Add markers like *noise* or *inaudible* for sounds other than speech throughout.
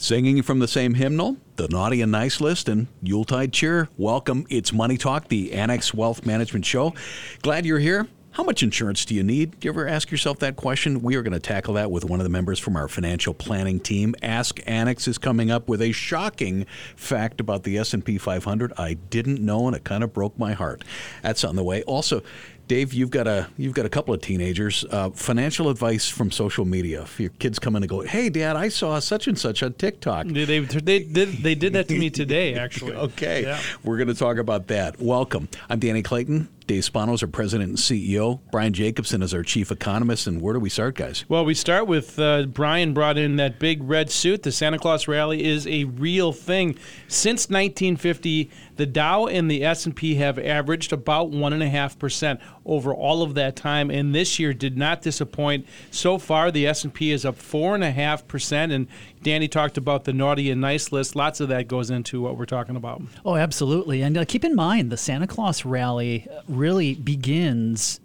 Singing from the same hymnal, the Naughty and Nice list, and Yuletide cheer. Welcome. It's Money Talk, the Annex Wealth Management Show. Glad you're here. How much insurance do you need? Do you ever ask yourself that question? We are going to tackle that with one of the members from our financial planning team. Ask Annex is coming up with a shocking fact about the S&P 500 I didn't know and it kind of broke my heart. That's on the way. Also, Dave, you've got a you've got a couple of teenagers. Uh, financial advice from social media. If your kids come in and go, "Hey, Dad, I saw such and such on TikTok." They, they, they did they did that to me today, actually. *laughs* okay, Yeah. we're going to talk about that. Welcome. I'm Danny Clayton. Dave Spano is our president and CEO. Brian Jacobsen is our chief economist. And where do we start, guys? Well, we start with uh, Brian brought in that big red suit. The Santa Claus rally is a real thing. Since 1950, the Dow and the S&P have averaged about one and a half percent over all of that time, and this year did not disappoint. So far, the S&P is up 4.5%. and Danny talked about the naughty and nice list. Lots of that goes into what we're talking about. Oh, absolutely. And uh, keep in mind, the Santa Claus rally really begins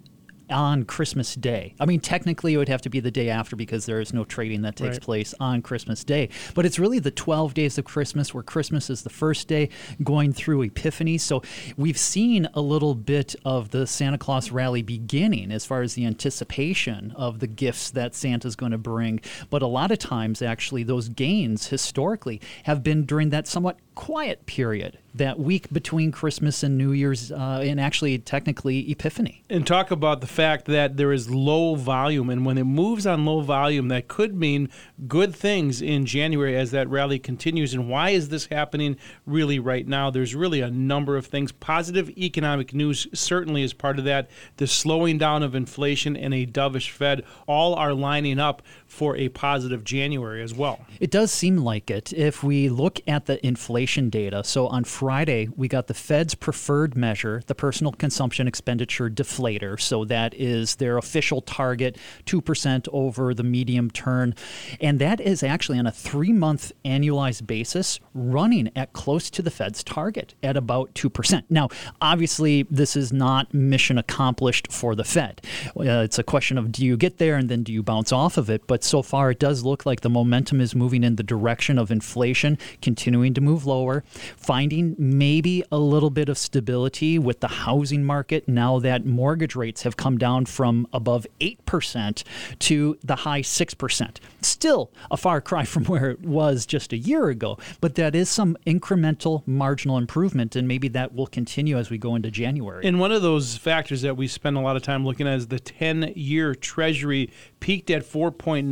on Christmas Day. I mean, technically, it would have to be the day after because there is no trading that takes Right. place on Christmas Day. But it's really the 12 days of Christmas where Christmas is the first day going through Epiphany. So we've seen a little bit of the Santa Claus rally beginning as far as the anticipation of the gifts that Santa's going to bring. But a lot of times, actually, those gains historically have been during that somewhat quiet period, that week between Christmas and New Year's, uh, and actually, technically, Epiphany. and talk about the fact that there is low volume and when it moves on low volume that could mean good things in January as that rally continues. And why is this happening really right now? There's really a number of things. Positive economic news certainly is part of that. The slowing down of inflation and a dovish fed all are lining up for a positive January as well It does seem like it. If we look at the inflation data, so on Friday, we got the Fed's preferred measure, the personal consumption expenditure deflator. So that is their official target, 2% over the medium term. And that is actually on a three month annualized basis running at close to the Fed's target at about 2%. Now, obviously, this is not mission accomplished for the Fed. Uh, it's a question of do you get there and then do you bounce off of it? But so far, it does look like the momentum is moving in the direction of inflation continuing to move lower, finding maybe a little bit of stability with the housing market now that mortgage rates have come down from above 8% to the high 6%. Still a far cry *laughs* from where it was just a year ago, but that is some incremental marginal improvement, and maybe that will continue as we go into January. And one of those factors that we spend a lot of time looking at is the 10 year Treasury peaked at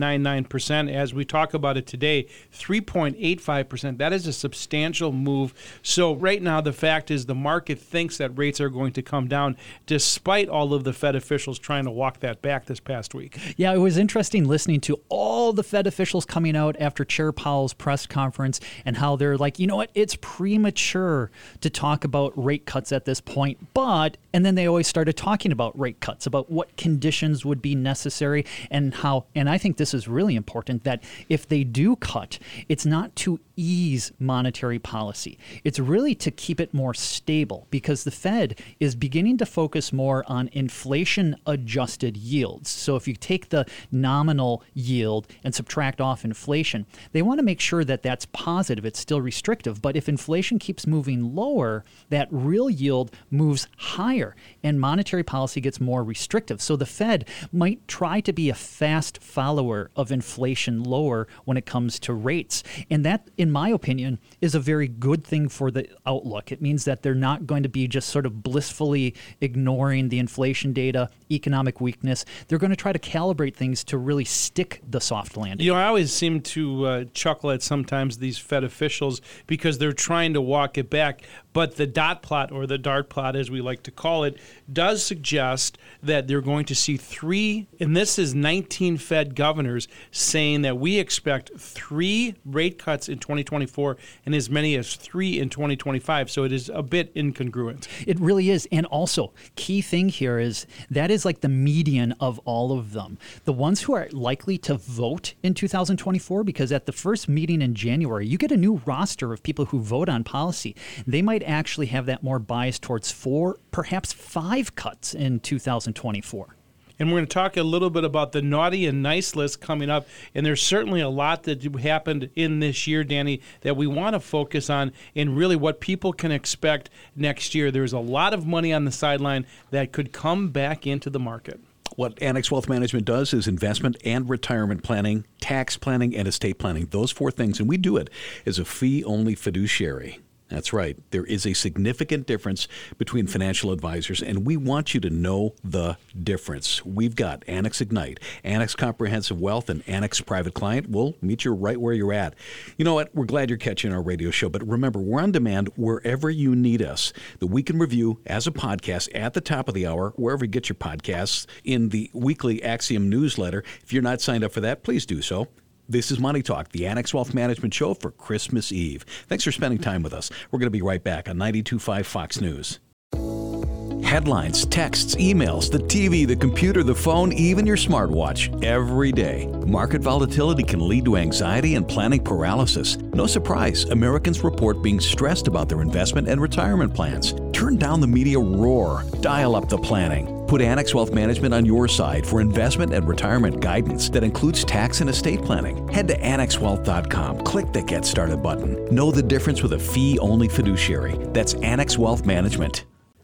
4.99%. As we talk about it today, 3.85%. That is a substantial move. So, right now, the fact is the market thinks that rates are going to come down despite all of the Fed officials trying to walk that back this past week. Yeah, it was interesting listening to all the Fed officials coming out after Chair Powell's press conference and how they're like, you know what, it's premature to talk about rate cuts at this point. But, and then they always started talking about rate cuts, about what conditions would be necessary and how, and I think this is really important that if they do cut, it's not to ease monetary policy. It's really to keep it more stable because the Fed is beginning to focus more on inflation adjusted yields. So if you take the nominal yield and subtract off inflation, they want to make sure that that's positive, it's still restrictive. But if inflation keeps moving lower, that real yield moves higher and monetary policy gets more restrictive. So the Fed might try to be a fast follower of inflation lower when it comes to rates. And that, in my opinion, is a very good thing for the outlook. It means that they're not going to be just sort of blissfully ignoring the inflation data, economic weakness. They're going to try to calibrate things to really stick the soft landing. You know, I always seem to uh, chuckle at sometimes these Fed officials because they're trying to walk it back. But the dot plot, or the dart plot as we like to call it, does suggest that they're going to see three, and this is 19 Fed governors saying that we expect three rate cuts in 2024 and as many as three in 2025. So it is a bit incongruent. It really is. And also, key thing here is that is like the median of all of them. The ones who are likely to vote in 2024, because at the first meeting in January, you get a new roster of people who vote on policy. They might actually have that more bias towards four, perhaps five cuts in 2024. And we're going to talk a little bit about the naughty and nice list coming up. And there's certainly a lot that happened in this year, Danny, that we want to focus on and really what people can expect next year. There's a lot of money on the sideline that could come back into the market. What Annex Wealth Management does is investment and retirement planning, tax planning, and estate planning. Those four things. And we do it as a fee only fiduciary. That's right. There is a significant difference between financial advisors, and we want you to know the difference. We've got Annex Ignite, Annex Comprehensive Wealth, and Annex Private Client. We'll meet you right where you're at. You know what? We're glad you're catching our radio show, but remember, we're on demand wherever you need us. The Week in Review as a podcast at the top of the hour, wherever you get your podcasts, in the weekly Axiom newsletter. If you're not signed up for that, please do so. This is Money Talk, the Annex Wealth Management Show for Christmas Eve. Thanks for spending time with us. We're going to be right back on 92.5 Fox News. Headlines, texts, emails, the TV, the computer, the phone, even your smartwatch, every day. Market volatility can lead to anxiety and planning paralysis. No surprise, Americans report being stressed about their investment and retirement plans. Turn down the media roar, dial up the planning. Put Annex Wealth Management on your side for investment and retirement guidance that includes tax and estate planning. Head to annexwealth.com, click the Get Started button. Know the difference with a fee only fiduciary. That's Annex Wealth Management.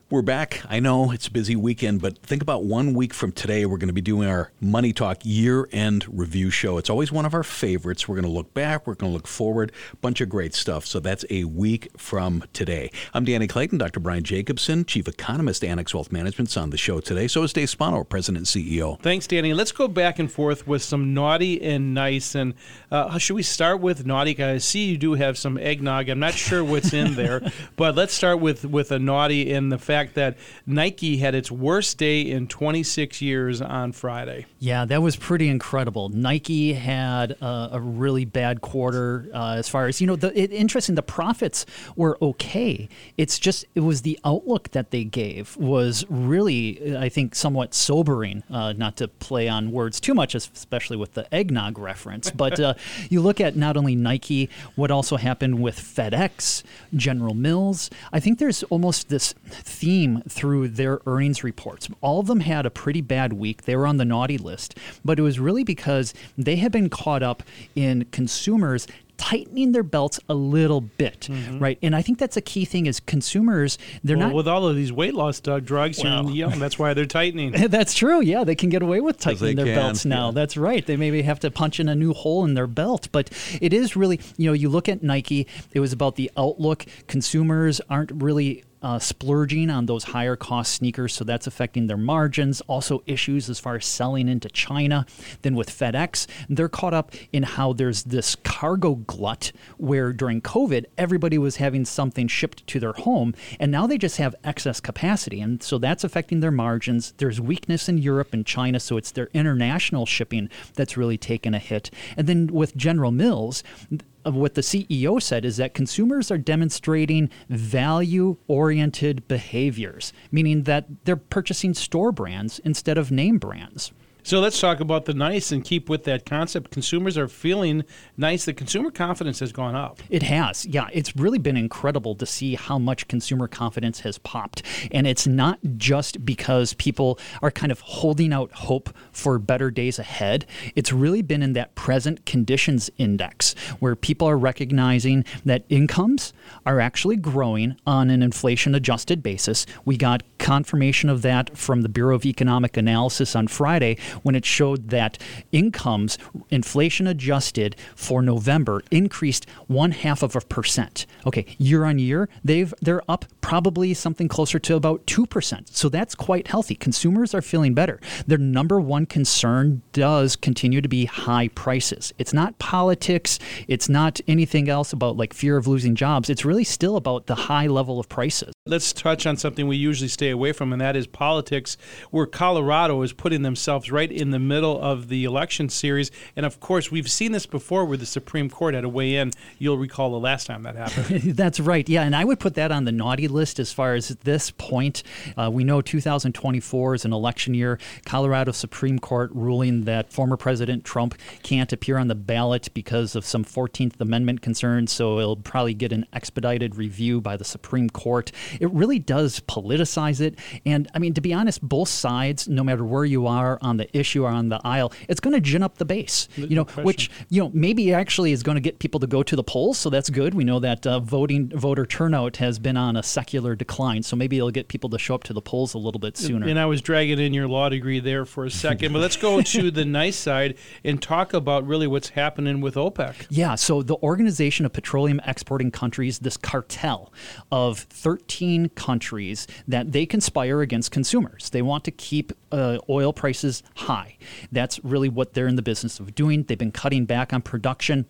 We're back. I know it's a busy weekend, but think about one week from today, we're going to be doing our Money Talk year end review show. It's always one of our favorites. We're going to look back, we're going to look forward, bunch of great stuff. So that's a week from today. I'm Danny Clayton, Dr. Brian Jacobsen, Chief Economist, Annex Wealth Management's on the show today. So is Dave Spano, President and CEO. Thanks, Danny. Let's go back and forth with some naughty and nice. And uh, should we start with naughty? I see you do have some eggnog. I'm not sure what's in there, *laughs* but let's start with, with a naughty and the fact fact that Nike had its worst day in 26 years on Friday. Yeah, that was pretty incredible. Nike had a, a really bad quarter uh, as far as, you know, the it, interesting, the profits were okay. It's just, it was the outlook that they gave was really, I think, somewhat sobering, uh, not to play on words too much, especially with the eggnog reference. But uh, *laughs* you look at not only Nike, what also happened with FedEx, General Mills. I think there's almost this theme theme through their earnings reports. All of them had a pretty bad week. They were on the naughty list, but it was really because they had been caught up in consumers tightening their belts a little bit, mm-hmm. right? And I think that's a key thing is consumers they're well, not with all of these weight loss drugs. Well, you know, that's why they're tightening. *laughs* that's true. Yeah, they can get away with tightening their can. belts now. Yeah. That's right. They maybe have to punch in a new hole in their belt, but it is really you know you look at Nike. It was about the outlook. Consumers aren't really uh, splurging on those higher cost sneakers, so that's affecting their margins. Also, issues as far as selling into China. Then with FedEx, they're caught up in how there's this cargo glut where during COVID, everybody was having something shipped to their home, and now they just have excess capacity. And so that's affecting their margins. There's weakness in Europe and China, so it's their international shipping that's really taken a hit. And then with General Mills, of what the CEO said is that consumers are demonstrating value oriented behaviors, meaning that they're purchasing store brands instead of name brands. So let's talk about the nice and keep with that concept. Consumers are feeling nice. The consumer confidence has gone up. It has. Yeah, it's really been incredible to see how much consumer confidence has popped. And it's not just because people are kind of holding out hope for better days ahead. It's really been in that present conditions index where people are recognizing that incomes are actually growing on an inflation adjusted basis. We got confirmation of that from the Bureau of Economic Analysis on Friday when it showed that incomes, inflation adjusted for November, increased one half of a percent. Okay, year on year, they've they're up probably something closer to about 2%. So that's quite healthy. Consumers are feeling better. Their number one concern does continue to be high prices. It's not politics, it's not anything else about like fear of losing jobs. It's really still about the high level of prices. Let's touch on something we usually stay away from, and that is politics, where Colorado is putting themselves right in the middle of the election series. And of course, we've seen this before where the Supreme Court had to weigh in. You'll recall the last time that happened. *laughs* That's right. Yeah. And I would put that on the naughty list as far as this point. Uh, we know 2024 is an election year. Colorado Supreme Court ruling that former President Trump can't appear on the ballot because of some 14th Amendment concerns. So it'll probably get an expedited review by the Supreme Court. It really does politicize it. And I mean, to be honest, both sides, no matter where you are on the issue on the aisle, it's going to gin up the base. No you know, question. which you know maybe actually is going to get people to go to the polls. So that's good. We know that uh, voting voter turnout has been on a secular decline. So maybe it'll get people to show up to the polls a little bit sooner. And I was dragging in your law degree there for a second, but let's go *laughs* to the nice side and talk about really what's happening with OPEC. Yeah, so the Organization of Petroleum Exporting Countries, this cartel of 13 countries that they conspire against consumers. They want to keep uh, oil prices high. That's really what they're in the business of doing. They've been cutting back on production.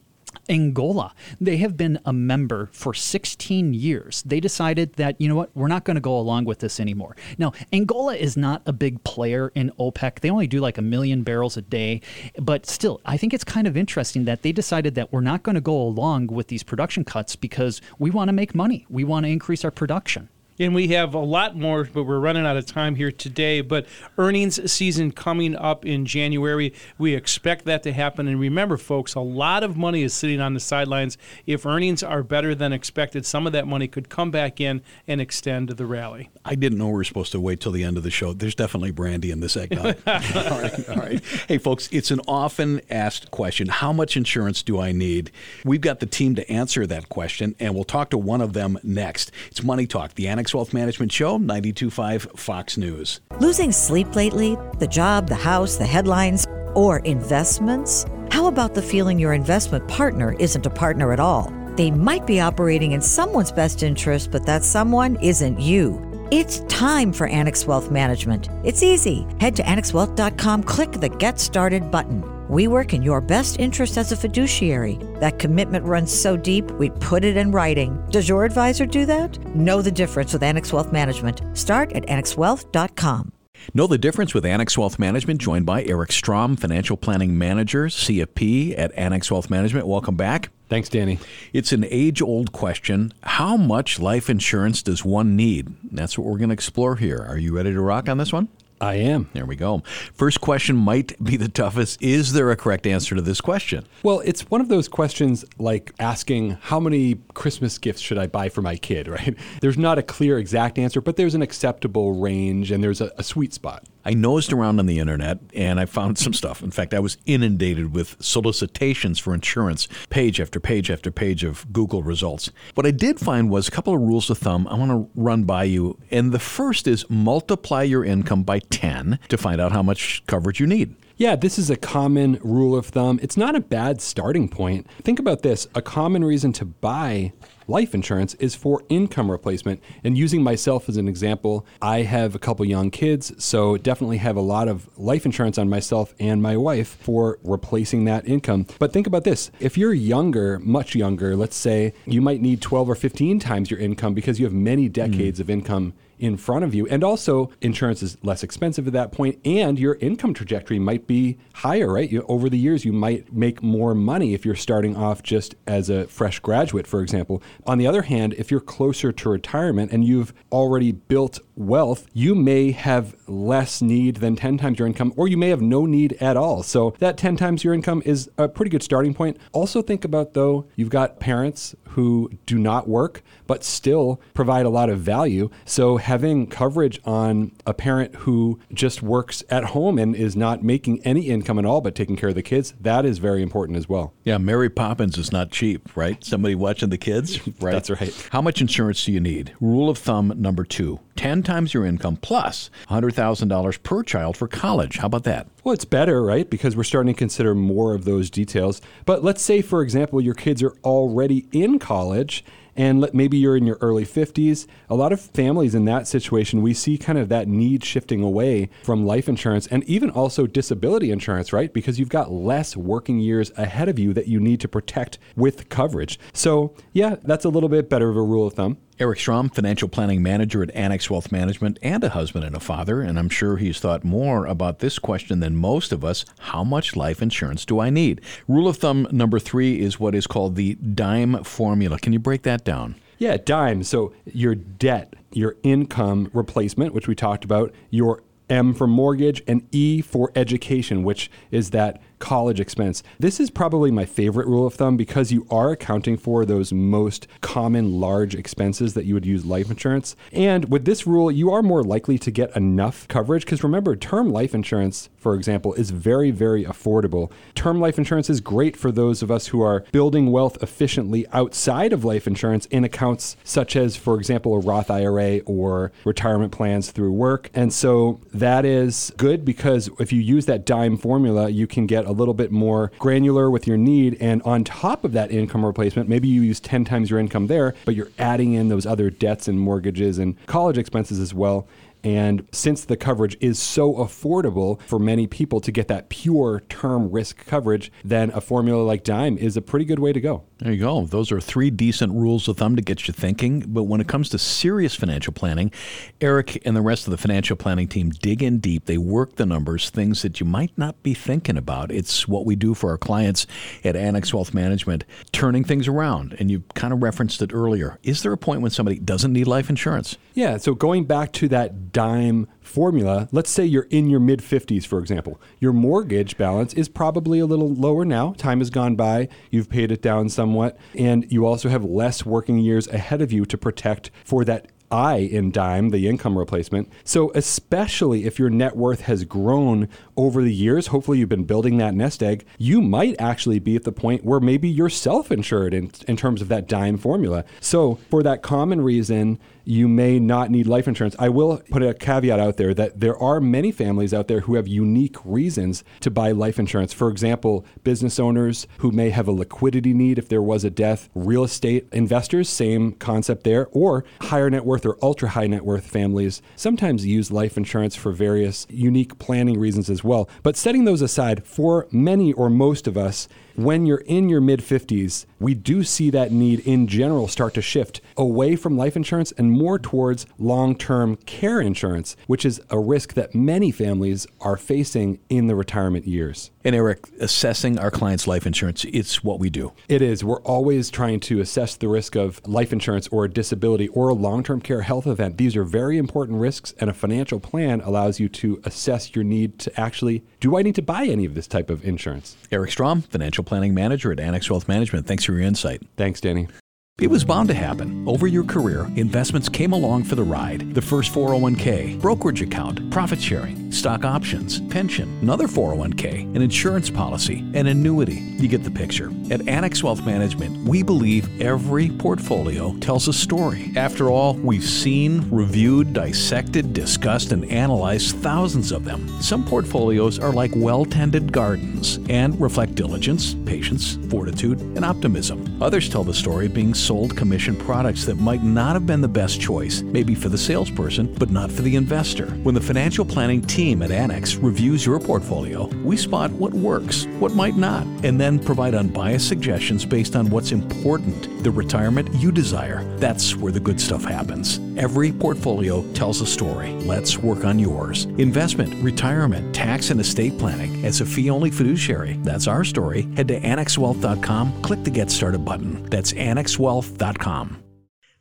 Angola, they have been a member for 16 years. They decided that, you know what, we're not going to go along with this anymore. Now, Angola is not a big player in OPEC. They only do like a million barrels a day. But still, I think it's kind of interesting that they decided that we're not going to go along with these production cuts because we want to make money. We want to increase our production. And we have a lot more, but we're running out of time here today. But earnings season coming up in January. We expect that to happen. And remember, folks, a lot of money is sitting on the sidelines. If earnings are better than expected, some of that money could come back in and extend the rally. I didn't know we were supposed to wait till the end of the show. There's definitely brandy in this eggnog. *laughs* all right, all right. Hey, folks, it's an often asked question. How much insurance do I need? We've got the team to answer that question, and we'll talk to one of them next. It's Money Talk, the Annex Wealth Management Show, 92.5 Fox News. Losing sleep lately? The job, the house, the headlines, or investments? How about the feeling your investment partner isn't a partner at all? They might be operating in someone's best interest, but that someone isn't you. It's time for Annex Wealth Management. It's easy. Head to annexwealth.com, click the Get Started button. We work in your best interest as a fiduciary. That commitment runs so deep, we put it in writing. Does your advisor do that? Know the difference with Annex Wealth Management. Start at annexwealth.com. Know the difference with Annex Wealth Management, joined by Eric Strom, Financial Planning Manager, CFP at Annex Wealth Management. Welcome back. Thanks, Danny. It's an age old question. How much life insurance does one need? That's what we're going to explore here. Are you ready to rock on this one? I am. There we go. First question might be the toughest. Is there a correct answer to this question? Well, it's one of those questions like asking how many Christmas gifts should I buy for my kid, *laughs* right? There's not a clear exact answer, but there's an acceptable range and there's a, a sweet spot. I nosed around on the internet and I found some stuff. In fact, I was inundated with solicitations for insurance, page after page after page of Google results. What I did find was a couple of rules of thumb I want to run by you. And the first is multiply your income by 10 to find out how much coverage you need. Yeah, this is a common rule of thumb. It's not a bad starting point. Think about this a common reason to buy life insurance is for income replacement. And using myself as an example, I have a couple young kids, so definitely have a lot of life insurance on myself and my wife for replacing that income. But think about this if you're younger, much younger, let's say you might need 12 or 15 times your income because you have many hmm. decades of income in front of you. And also, insurance is less expensive at that point, and your income trajectory might be higher, right? You, over the years, you might make more money if you're starting off just as a fresh graduate, for example. On the other hand, if you're closer to retirement and you've already built wealth, you may have less need than 10 times your income, or you may have no need at all. So, that 10 times your income is a pretty good starting point. Also, think about though, you've got parents who do not work but still provide a lot of value. So having coverage on a parent who just works at home and is not making any income at all but taking care of the kids, that is very important as well. Yeah, Mary Poppins is not cheap, right? Somebody watching the kids, right? *laughs* That's right. How much insurance do you need? Rule of thumb number two 10 times your income plus $100,000 per child for college. How about that? Well, it's better, right? Because we're starting to consider more of those details. But let's say, for example, your kids are already in college and maybe you're in your early 50s. A lot of families in that situation, we see kind of that need shifting away from life insurance and even also disability insurance, right? Because you've got less working years ahead of you that you need to protect with coverage. So, yeah, that's a little bit better of a rule of thumb. Eric Strom, financial planning manager at Annex Wealth Management and a husband and a father, and I'm sure he's thought more about this question than most of us. How much life insurance do I need? Rule of thumb number three is what is called the DIME formula. Can you break that down? Yeah, DIME. So your debt, your income replacement, which we talked about, your M for mortgage, and E for education, which is that college expense. This is probably my favorite rule of thumb because you are accounting for those most common large expenses that you would use life insurance. And with this rule, you are more likely to get enough coverage because remember, term life insurance, for example, is very, very affordable. Term life insurance is great for those of us who are building wealth efficiently outside of life insurance in accounts such as, for example, a Roth IRA or retirement plans through work. And so that is good because if you use that dime formula, you can get a little bit more granular with your need. And on top of that income replacement, maybe you use 10 times your income there, but you're adding in those other debts and mortgages and college expenses as well. And since the coverage is so affordable for many people to get that pure term risk coverage, then a formula like Dime is a pretty good way to go. There you go. Those are three decent rules of thumb to get you thinking. But when it comes to serious financial planning, Eric and the rest of the financial planning team dig in deep. They work the numbers, things that you might not be thinking about. It's what we do for our clients at Annex Wealth Management, turning things around. And you kind of referenced it earlier. Is there a point when somebody doesn't need life insurance? Yeah. So going back to that dime formula, let's say you're in your mid 50s, for example. Your mortgage balance is probably a little lower now. Time has gone by, you've paid it down somewhat, and you also have less working years ahead of you to protect for that I in dime, the income replacement. So, especially if your net worth has grown over the years, hopefully you've been building that nest egg, you might actually be at the point where maybe you're self insured in, in terms of that dime formula. So, for that common reason, you may not need life insurance. I will put a caveat out there that there are many families out there who have unique reasons to buy life insurance. For example, business owners who may have a liquidity need if there was a death, real estate investors, same concept there, or higher net worth or ultra high net worth families sometimes use life insurance for various unique planning reasons as well. But setting those aside, for many or most of us, when you're in your mid 50s, we do see that need in general start to shift away from life insurance and more towards long term care insurance, which is a risk that many families are facing in the retirement years. And Eric, assessing our clients' life insurance, it's what we do. It is. We're always trying to assess the risk of life insurance or a disability or a long term care health event. These are very important risks, and a financial plan allows you to assess your need to actually do I need to buy any of this type of insurance? Eric Strom, financial planning manager at Annex Wealth Management. Thanks for your insight. Thanks, Danny. It was bound to happen. Over your career, investments came along for the ride. The first 401k, brokerage account, profit sharing, stock options, pension, another 401k, an insurance policy, an annuity. You get the picture. At Annex Wealth Management, we believe every portfolio tells a story. After all, we've seen, reviewed, dissected, discussed, and analyzed thousands of them. Some portfolios are like well tended gardens and reflect diligence, patience, fortitude, and optimism. Others tell the story being sold commission products that might not have been the best choice, maybe for the salesperson, but not for the investor. When the financial planning team at Annex reviews your portfolio, we spot what works, what might not, and then provide unbiased suggestions based on what's important, the retirement you desire. That's where the good stuff happens. Every portfolio tells a story. Let's work on yours. Investment, retirement, tax, and estate planning. As a fee only fiduciary, that's our story. Head to annexwealth.com, click the Get Started button. That's annexwealth.com wealth.com.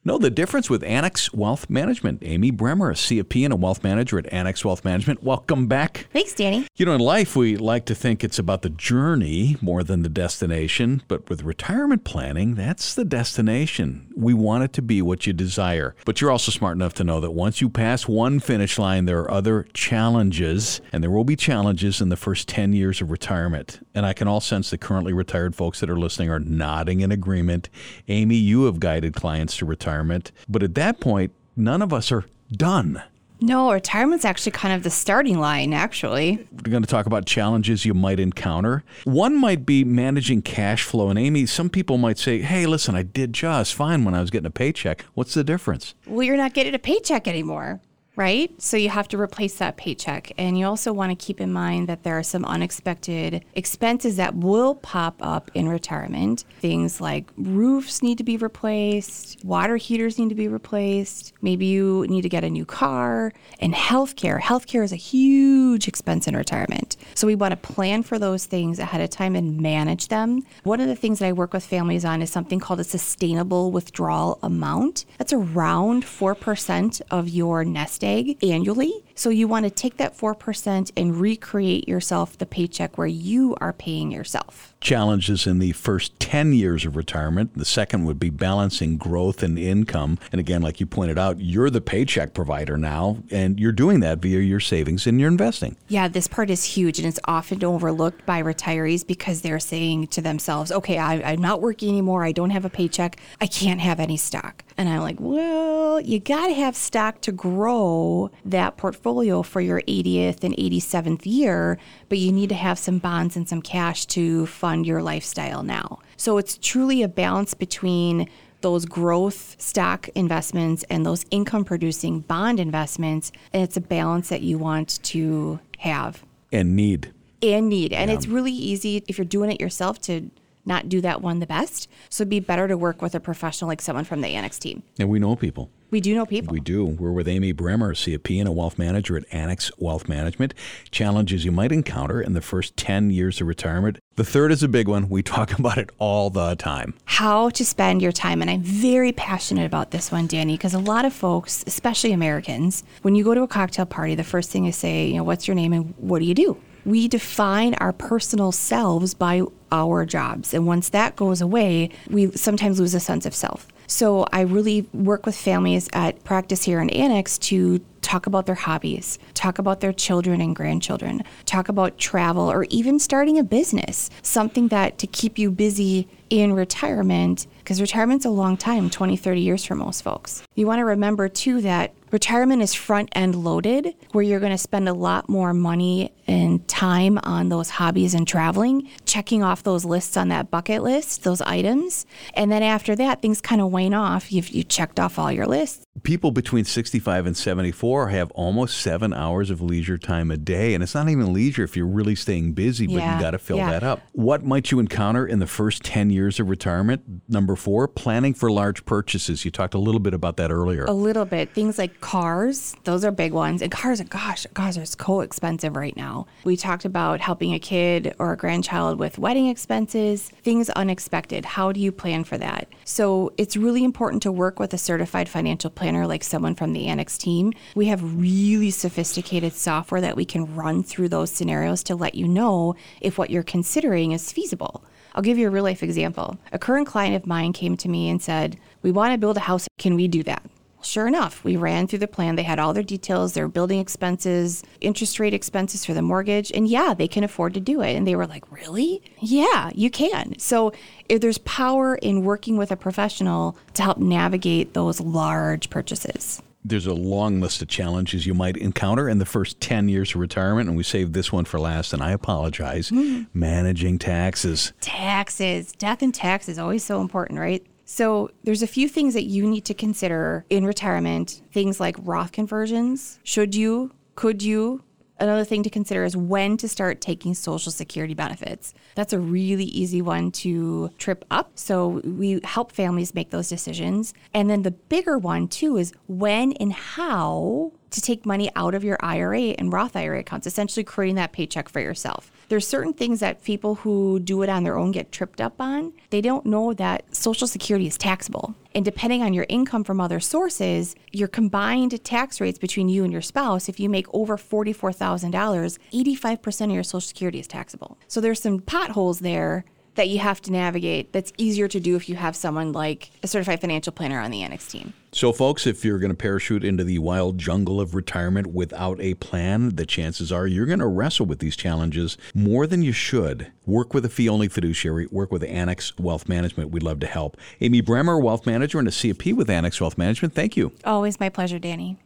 Know the difference with Annex Wealth Management. Amy Bremer, a CFP and a wealth manager at Annex Wealth Management. Welcome back. Thanks, Danny. You know, in life, we like to think it's about the journey more than the destination, but with retirement planning, that's the destination. We want it to be what you desire. But you're also smart enough to know that once you pass one finish line, there are other challenges, and there will be challenges in the first 10 years of retirement. And I can all sense the currently retired folks that are listening are nodding in agreement. Amy, you have guided clients to retirement, but at that point, none of us are done. No, retirement's actually kind of the starting line, actually. We're going to talk about challenges you might encounter. One might be managing cash flow. And Amy, some people might say, hey, listen, I did just fine when I was getting a paycheck. What's the difference? Well, you're not getting a paycheck anymore right? So you have to replace that paycheck. And you also want to keep in mind that there are some unexpected expenses that will pop up in retirement. Things like roofs need to be replaced, water heaters need to be replaced, maybe you need to get a new car, and healthcare. Healthcare is a huge expense in retirement. So we want to plan for those things ahead of time and manage them. One of the things that I work with families on is something called a sustainable withdrawal amount. That's around 4% of your nest egg annually. So you want to take that 4% and recreate yourself the paycheck where you are paying yourself. Challenges in the first 10 years of retirement. The second would be balancing growth and income. And again, like you pointed out, you're the paycheck provider now, and you're doing that via your savings and your investing. Yeah, this part is huge, and it's often overlooked by retirees because they're saying to themselves, okay, I, I'm not working anymore. I don't have a paycheck. I can't have any stock. And I'm like, well, you got to have stock to grow that portfolio for your 80th and 87th year, but you need to have some bonds and some cash to fund your lifestyle now. So it's truly a balance between those growth stock investments and those income producing bond investments. And it's a balance that you want to have and need. And need. And yeah. it's really easy if you're doing it yourself to not do that one the best. So it'd be better to work with a professional like someone from the Annex team. And we know people. We do know people. We do. We're with Amy Bremer, CFP and a wealth manager at Annex Wealth Management. Challenges you might encounter in the first 10 years of retirement. The third is a big one. We talk *laughs* about it all the time. How to spend your time. And I'm very passionate about this one, Danny, because a lot of folks, especially Americans, when you go to a cocktail party, the first thing is say, you know, what's your name and what do you do? we define our personal selves by our jobs. And once that goes away, we sometimes lose a sense of self. So I really work with families at practice here in Annex to talk about their hobbies, talk about their children and grandchildren, talk about travel, or even starting a business, something that to keep you busy in retirement, because retirement's a long time 20, 30 years for most folks. You want to remember too that retirement is front end loaded, where you're going to spend a lot more money and time on those hobbies and traveling, checking off those lists on that bucket list, those items. And then after that, things kind of wane off. You've you checked off all your lists. People between 65 and 74 have almost seven hours of leisure time a day. And it's not even leisure if you're really staying busy, but yeah, you got to fill yeah. that up. What might you encounter in the first 10 years of retirement? Number four, planning for large purchases. You talked a little bit about that earlier. A little bit. Things like cars, those are big ones. And cars, gosh, cars are so expensive right now. We talked about helping a kid or a grandchild with wedding expenses, things unexpected. How do you plan for that? So it's really important to work with a certified financial planner like someone from the Annex team. We have really sophisticated software that we can run through those scenarios to let you know if what you're considering is feasible. I'll give you a real life example. A current client of mine came to me and said, We want to build a house. Can we do that? Sure enough, we ran through the plan. They had all their details, their building expenses, interest rate expenses for the mortgage, and yeah, they can afford to do it. And they were like, Really? Yeah, you can. So if there's power in working with a professional to help navigate those large purchases there's a long list of challenges you might encounter in the first 10 years of retirement, and we saved this one for last, and I apologize. Mm. Managing taxes. Taxes. Death and taxes, is always so important, right? So there's a few things that you need to consider in retirement. Things like Roth conversions. Should you? Could you? Another thing to consider is when to start taking Social Security benefits. That's a really easy one to trip up. So we help families make those decisions. And then the bigger one, too, is when and how to take money out of your IRA and Roth IRA accounts, essentially creating that paycheck for yourself. There's certain things that people who do it on their own get tripped up on. They don't know that Social Security is taxable. And depending on your income from other sources, your combined tax rates between you and your spouse, if you make over $44,000, 85% of your Social Security is taxable. So there's some potholes there that you have to navigate that's easier to do if you have someone like a certified financial planner on the Annex team. So, folks, if you're going to parachute into the wild jungle of retirement without a plan, the chances are you're going to wrestle with these challenges more than you should. Work with a fee only fiduciary, work with Annex Wealth Management. We'd love to help. Amy Bremer, Wealth Manager and a CFP with Annex Wealth Management, thank you. Always my pleasure, Danny.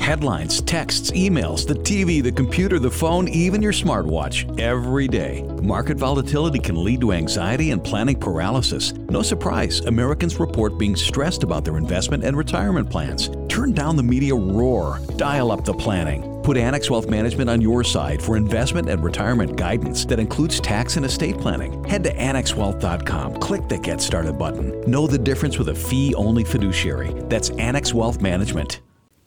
Headlines, texts, emails, the TV, the computer, the phone, even your smartwatch, every day. Market volatility can lead to anxiety and planning paralysis. No surprise, Americans report being stressed about their investment and retirement plans. Turn down the media roar, dial up the planning. Put Annex Wealth Management on your side for investment and retirement guidance that includes tax and estate planning. Head to annexwealth.com, click the Get Started button. Know the difference with a fee only fiduciary. That's Annex Wealth Management.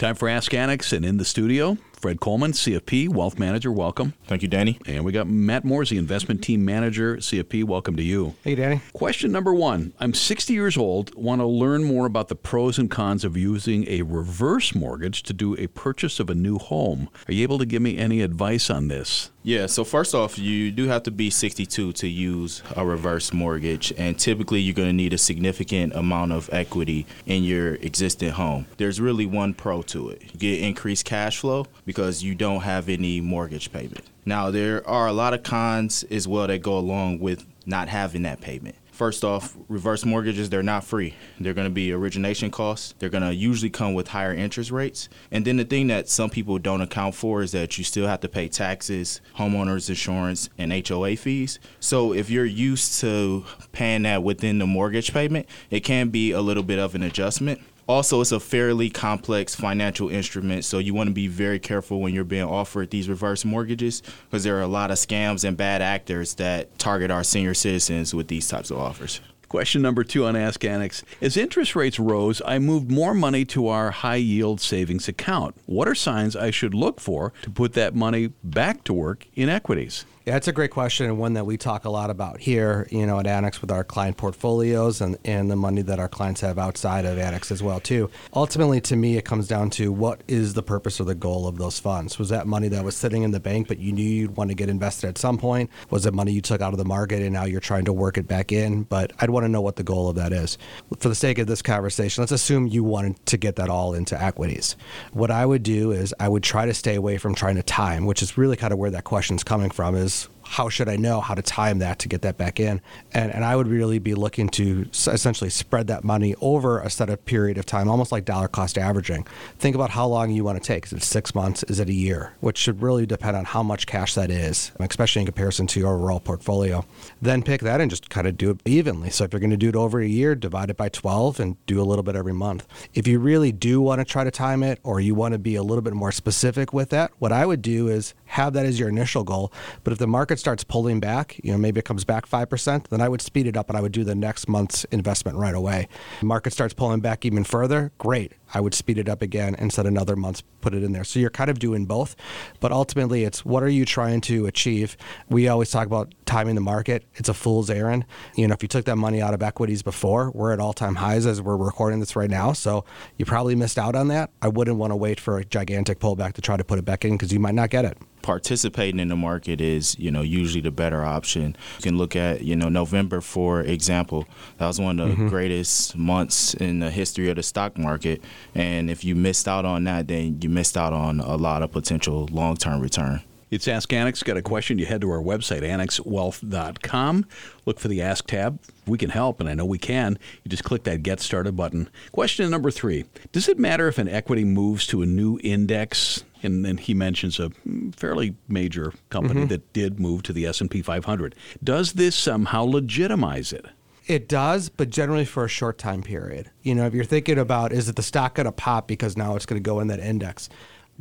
Time for Ask Annex, and in the studio, Fred Coleman, CFP, Wealth Manager. Welcome. Thank you, Danny. And we got Matt Morsey, Investment Team Manager, CFP. Welcome to you. Hey, Danny. Question number one I'm 60 years old, want to learn more about the pros and cons of using a reverse mortgage to do a purchase of a new home. Are you able to give me any advice on this? Yeah, so first off, you do have to be 62 to use a reverse mortgage, and typically you're going to need a significant amount of equity in your existing home. There's really one pro to it you get increased cash flow because you don't have any mortgage payment. Now, there are a lot of cons as well that go along with not having that payment. First off, reverse mortgages, they're not free. They're going to be origination costs. They're going to usually come with higher interest rates. And then the thing that some people don't account for is that you still have to pay taxes, homeowners insurance, and HOA fees. So if you're used to paying that within the mortgage payment, it can be a little bit of an adjustment. Also, it's a fairly complex financial instrument, so you want to be very careful when you're being offered these reverse mortgages because there are a lot of scams and bad actors that target our senior citizens with these types of offers. Question number two on Ask Annex. As interest rates rose, I moved more money to our high yield savings account. What are signs I should look for to put that money back to work in equities? Yeah, it's a great question and one that we talk a lot about here, you know, at Annex with our client portfolios and, and the money that our clients have outside of Annex as well too. Ultimately, to me, it comes down to what is the purpose or the goal of those funds? Was that money that was sitting in the bank but you knew you'd want to get invested at some point? Was it money you took out of the market and now you're trying to work it back in? But I'd want to know what the goal of that is. For the sake of this conversation, let's assume you wanted to get that all into equities. What I would do is I would try to stay away from trying to time, which is really kind of where that question's coming from is how should I know how to time that to get that back in? And, and I would really be looking to essentially spread that money over a set of period of time, almost like dollar cost averaging. Think about how long you want to take. Is it six months? Is it a year? Which should really depend on how much cash that is, especially in comparison to your overall portfolio. Then pick that and just kind of do it evenly. So if you're going to do it over a year, divide it by 12 and do a little bit every month. If you really do want to try to time it or you want to be a little bit more specific with that, what I would do is have that as your initial goal. But if the market starts pulling back, you know, maybe it comes back 5%, then I would speed it up and I would do the next month's investment right away. The market starts pulling back even further, great. I would speed it up again and set another month's put it in there. So you're kind of doing both, but ultimately it's what are you trying to achieve? We always talk about timing the market. It's a fool's errand. You know, if you took that money out of equities before, we're at all-time highs as we're recording this right now. So you probably missed out on that. I wouldn't want to wait for a gigantic pullback to try to put it back in because you might not get it participating in the market is you know usually the better option you can look at you know november for example that was one of the mm-hmm. greatest months in the history of the stock market and if you missed out on that then you missed out on a lot of potential long-term return it's Ask Annex. Got a question? You head to our website, annexwealth.com. Look for the Ask tab. We can help, and I know we can. You just click that Get Started button. Question number three Does it matter if an equity moves to a new index? And then he mentions a fairly major company mm-hmm. that did move to the S&P 500. Does this somehow legitimize it? It does, but generally for a short time period. You know, if you're thinking about is it the stock going to pop because now it's going to go in that index?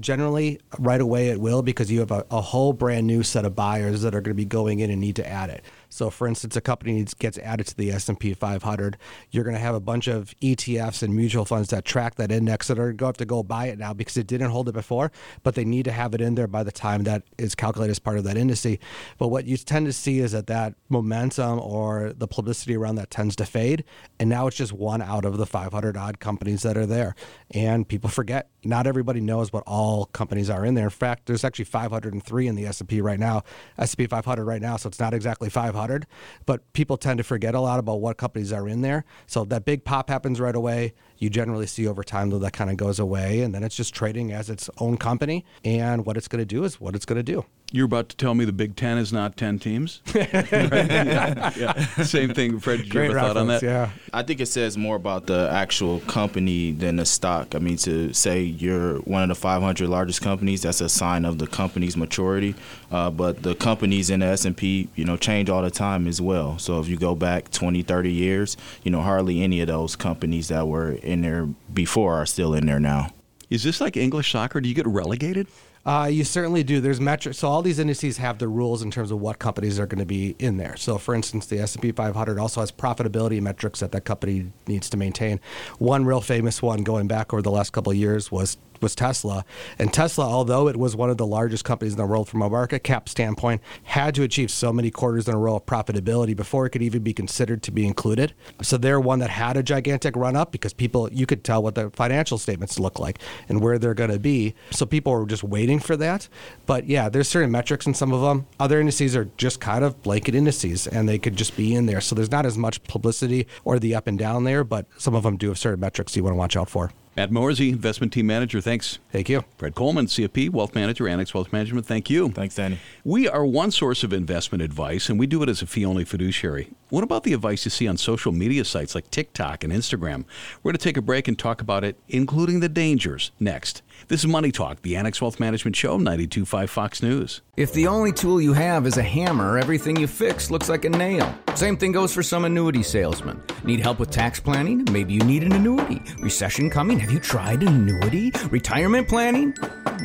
generally right away it will because you have a, a, whole brand new set of buyers that are going to be going in and need to add it so for instance a company gets added to the s&p 500 you're going to have a bunch of etfs and mutual funds that track that index that are going to have to go buy it now because it didn't hold it before but they need to have it in there by the time that is calculated as part of that indice but what you tend to see is that that momentum or the publicity around that tends to fade and now it's just one out of the 500 odd companies that are there. And people forget not everybody knows what all companies are in there. In fact, there's actually 503 in the S&P right now, S&P 500 right now, so it's not exactly 500 500, but people tend to forget a lot about what companies are in there. So that big pop happens right away. You generally see over time though that kind of goes away, and then it's just trading as its own company. And what it's going to do is what it's going to do. You're about to tell me the Big Ten is not 10 teams? yeah, *laughs* yeah. Same thing, Fred. Did you Great ever thought on reference, that? Yeah. I think it says more about the actual company than the stock. I mean, to say you're one of the 500 largest companies, that's a sign of the company's maturity. Uh, but the companies in the S&P, you know, change all the time as well. So if you go back 20, 30 years, you know, hardly any of those companies that were in there before are still in there now. Is this like English soccer? Do you get relegated? Uh, you certainly do. There's metrics. So all these indices have the rules in terms of what companies are going to be in there. So, for instance, the S&P 500 also has profitability metrics that that company needs to maintain. One real famous one going back over the last couple of years was was Tesla. And Tesla, although it was one of the largest companies in the world from a market cap standpoint, had to achieve so many quarters in a row of profitability before it could even be considered to be included. So they're one that had a gigantic run up because people, you could tell what the financial statements look like and where they're going to be. So people were just waiting for that. But yeah, there's certain metrics in some of them. Other indices are just kind of blanket indices and they could just be in there. So there's not as much publicity or the up and down there, but some of them do have certain metrics you want to watch out for. Matt Morsey, investment team manager, thanks. Thank you. Fred Coleman, CFP, wealth manager, Annex Wealth Management, thank you. Thanks, Danny. We are one source of investment advice, and we do it as a fee only fiduciary. What about the advice you see on social media sites like TikTok and Instagram? We're going to take a break and talk about it, including the dangers, next. This is Money Talk, the Annex Wealth Management Show, 925 Fox News. If the only tool you have is a hammer, everything you fix looks like a nail. Same thing goes for some annuity salesmen. Need help with tax planning? Maybe you need an annuity. Recession coming? Have you tried an annuity? Retirement planning?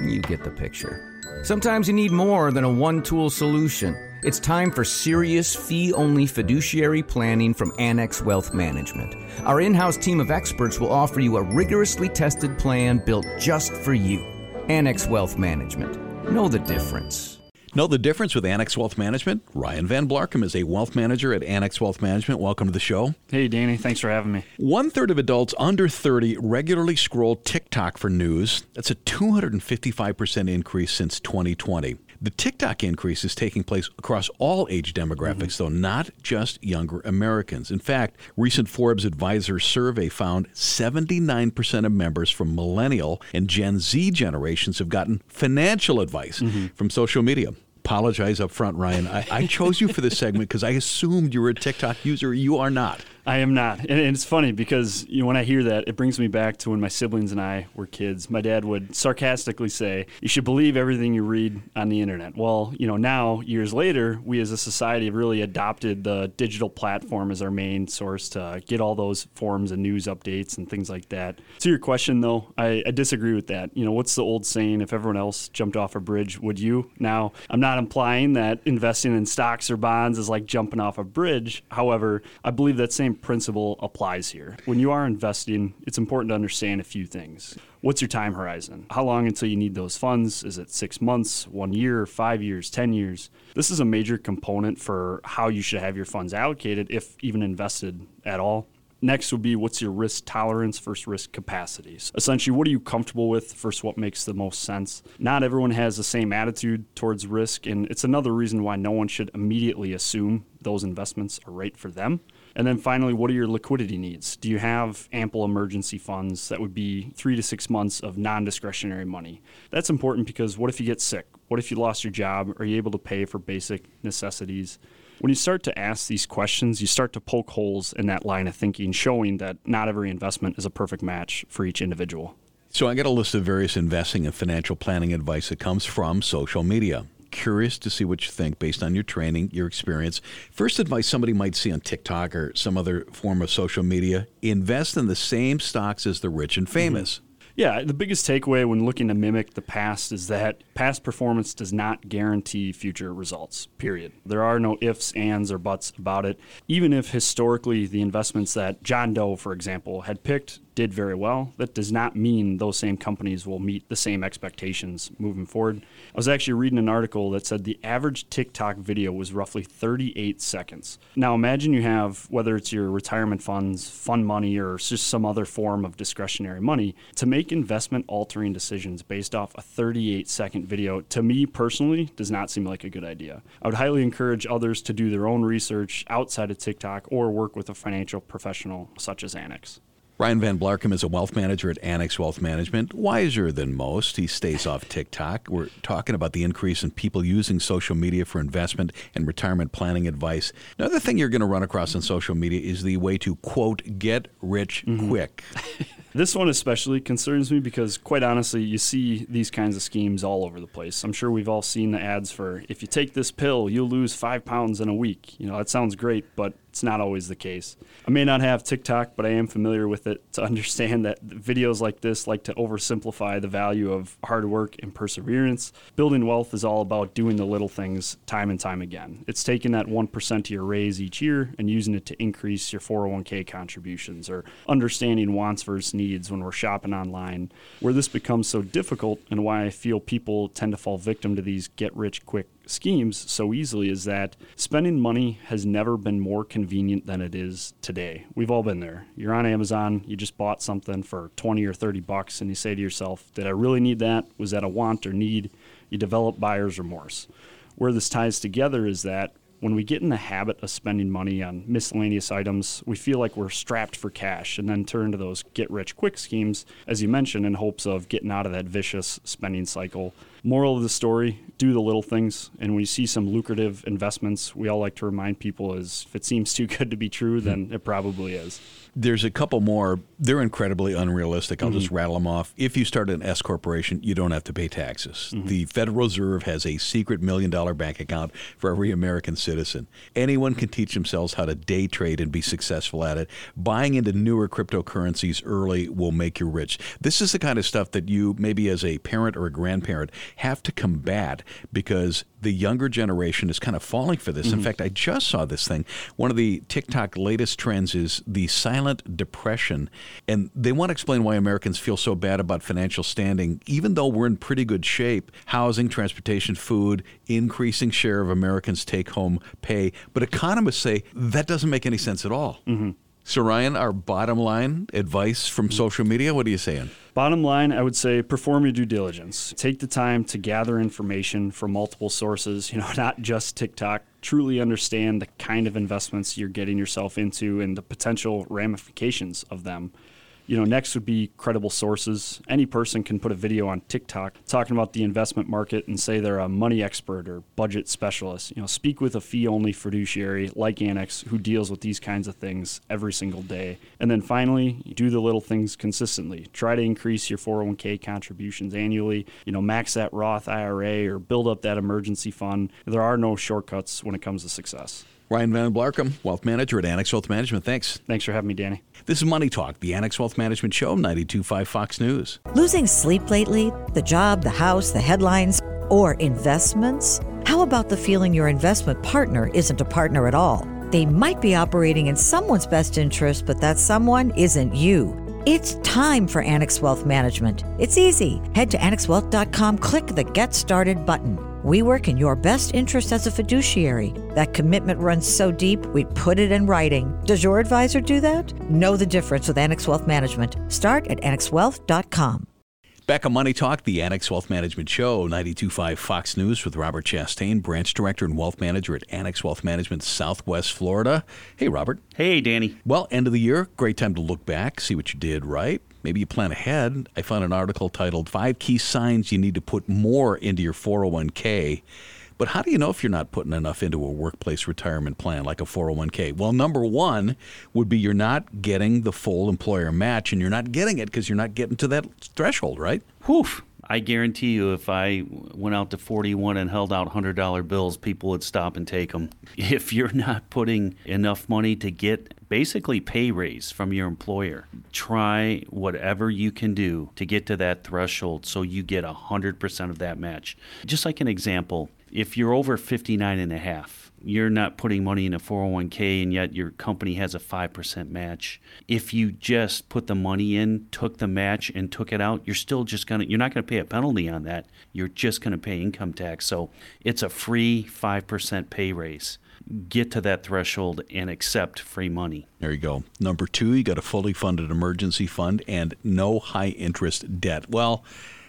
You get the picture. Sometimes you need more than a one tool solution. It's time for serious fee only fiduciary planning from Annex Wealth Management. Our in house team of experts will offer you a rigorously tested plan built just for you. Annex Wealth Management. Know the difference. Know the difference with Annex Wealth Management? Ryan Van Blarcom is a wealth manager at Annex Wealth Management. Welcome to the show. Hey, Danny. Thanks for having me. One third of adults under 30 regularly scroll TikTok for news. That's a 255% increase since 2020. The TikTok increase is taking place across all age demographics, mm-hmm. though not just younger Americans. In fact, recent Forbes Advisor survey found 79% of members from millennial and Gen Z generations have gotten financial advice mm-hmm. from social media. Apologize up front, Ryan. I, I chose you for this segment because I assumed you were a TikTok user. You are not. I am not. And, and it's funny because you know, when I hear that, it brings me back to when my siblings and I were kids. My dad would sarcastically say, You should believe everything you read on the internet. Well, you know, now, years later, we as a society have really adopted the digital platform as our main source to get all those forms and news updates and things like that. To your question, though, I, I disagree with that. You know, what's the old saying? If everyone else jumped off a bridge, would you? Now, I'm not implying that investing in stocks or bonds is like jumping off a bridge. However, I believe that same principle applies here. When you are investing, it's important to understand a few things. What's your time horizon? How long until you need those funds? Is it six months, one year, five years, 10 years? This is a major component for how you should have your funds allocated, if even invested at all. Next would be what's your risk tolerance versus risk capacities. Essentially, what are you comfortable with versus what makes the most sense? Not everyone has the same attitude towards risk, and it's another reason why no one should immediately assume those investments are right for them. And then finally, what are your liquidity needs? Do you have ample emergency funds that would be three to six months of non discretionary money? That's important because what if you get sick? What if you lost your job? Are you able to pay for basic necessities? When you start to ask these questions, you start to poke holes in that line of thinking, showing that not every investment is a perfect match for each individual. So I got a list of various investing and financial planning advice that comes from social media. Curious to see what you think based on your training, your experience. First advice somebody might see on TikTok or some other form of social media invest in the same stocks as the rich and mm-hmm. famous. Yeah, the biggest takeaway when looking to mimic the past is that past performance does not guarantee future results, period. There are no ifs, ands, or buts about it. Even if historically the investments that John Doe, for example, had picked did very well, that does not mean those same companies will meet the same expectations moving forward. I was actually reading an article that said the average TikTok video was roughly 38 seconds. Now imagine you have, whether it's your retirement funds, fund money, or just some other form of discretionary money, to make investment altering decisions based off a 38 second video, to me personally, does not seem like a good idea. I would highly encourage others to do their own research outside of TikTok or work with a financial professional such as Annex. Ryan Van Blarcom is a wealth manager at Annex Wealth Management, wiser than most. He stays off TikTok. We're talking about the increase in people using social media for investment and retirement planning advice. Another thing you're going to run across on social media is the way to, quote, get rich mm-hmm. quick. *laughs* This one especially concerns me because, quite honestly, you see these kinds of schemes all over the place. I'm sure we've all seen the ads for if you take this pill, you'll lose five pounds in a week. You know, that sounds great, but it's not always the case. I may not have TikTok, but I am familiar with it to *laughs* understand that videos like this like to oversimplify the value of hard work and perseverance. Building wealth is all about doing the little things time and time again. It's taking that 1% of your raise each year and using it to increase your 401k contributions or understanding wants versus needs when we're shopping online. Where this becomes so difficult and why I feel people tend to fall victim to these get rich quick schemes so easily is that spending money has never been more convenient than it is today. We've all been there. You're on Amazon, you just bought something for 20 or 30 bucks and you say to yourself, "Did I really need that? Was that a want or need?" You develop buyer's remorse. Where this ties together is that when we get in the habit of spending money on miscellaneous items, we feel like we're strapped for cash and then turn to those get rich quick schemes, as you mentioned, in hopes of getting out of that vicious spending cycle. Moral of the story do the little things. And when you see some lucrative investments, we all like to remind people is if it seems too good to be true, hmm. then it probably is. There's a couple more. They're incredibly unrealistic. I'll just mm-hmm. rattle them off. If you start an S corporation, you don't have to pay taxes. Mm-hmm. The Federal Reserve has a secret million dollar bank account for every American citizen. Anyone can teach themselves how to day trade and be successful at it. Buying into newer cryptocurrencies early will make you rich. This is the kind of stuff that you, maybe as a parent or a grandparent, have to combat because the younger generation is kind of falling for this. In mm-hmm. fact, I just saw this thing. One of the TikTok latest trends is the silent depression. And they want to explain why Americans feel so bad about financial standing, even though we're in pretty good shape housing, transportation, food, increasing share of Americans' take home pay. But economists say that doesn't make any sense at all. Mm-hmm. So, Ryan, our bottom line advice from social media, what are you saying? Bottom line, I would say perform your due diligence. Take the time to gather information from multiple sources, you know, *laughs* not just TikTok. Truly understand the kind of investments you're getting yourself into and the potential ramifications of them. You know, next would be credible sources. Any person can put a video on TikTok talking about the investment market and say they're a money expert or budget specialist. You know, speak with a fee-only fiduciary like Annex who deals with these kinds of things every single day. And then finally, do the little things consistently. Try to increase your 401k contributions annually. You know, max that Roth IRA or build up that emergency fund. There are no shortcuts when it comes to success. Ryan Van Blarcom, Wealth Manager at Annex Wealth Management. Thanks. Thanks for having me, Danny. This is Money Talk, the Annex Wealth Management Show, 92.5 Fox News. Losing sleep lately? The job, the house, the headlines, or investments? How about the feeling your investment partner isn't a partner at all? They might be operating in someone's best interest, but that someone isn't you. It's time for Annex Wealth Management. It's easy. Head to annexwealth.com, click the Get Started button. We work in your best interest as a fiduciary. That commitment runs so deep, we put it in writing. Does your advisor do that? Know the difference with Annex Wealth Management. Start at annexwealth.com. Back on Money Talk, the Annex Wealth Management Show, 92.5 Fox News with Robert Chastain, Branch Director and Wealth Manager at Annex Wealth Management, Southwest Florida. Hey, Robert. Hey, Danny. Well, end of the year, great time to look back, see what you did right. Maybe you plan ahead. I found an article titled Five Key Signs You Need to Put More into Your 401k. But how do you know if you're not putting enough into a workplace retirement plan like a 401k? Well, number one would be you're not getting the full employer match, and you're not getting it because you're not getting to that threshold, right? Whew. I guarantee you, if I went out to 41 and held out $100 bills, people would stop and take them. *laughs* If you're not putting enough money to get basically pay raise from your employer, try whatever you can do to get to that threshold so you get 100% of that match. Just like an example, if you're over 59 and a half, you're not putting money in a 401k and yet your company has a 5% match. If you just put the money in, took the match and took it out, you're still just going to you're not going to pay a penalty on that. You're just going to pay income tax. So, it's a free 5% pay raise. Get to that threshold and accept free money. There you go. Number 2, you got a fully funded emergency fund and no high interest debt. Well,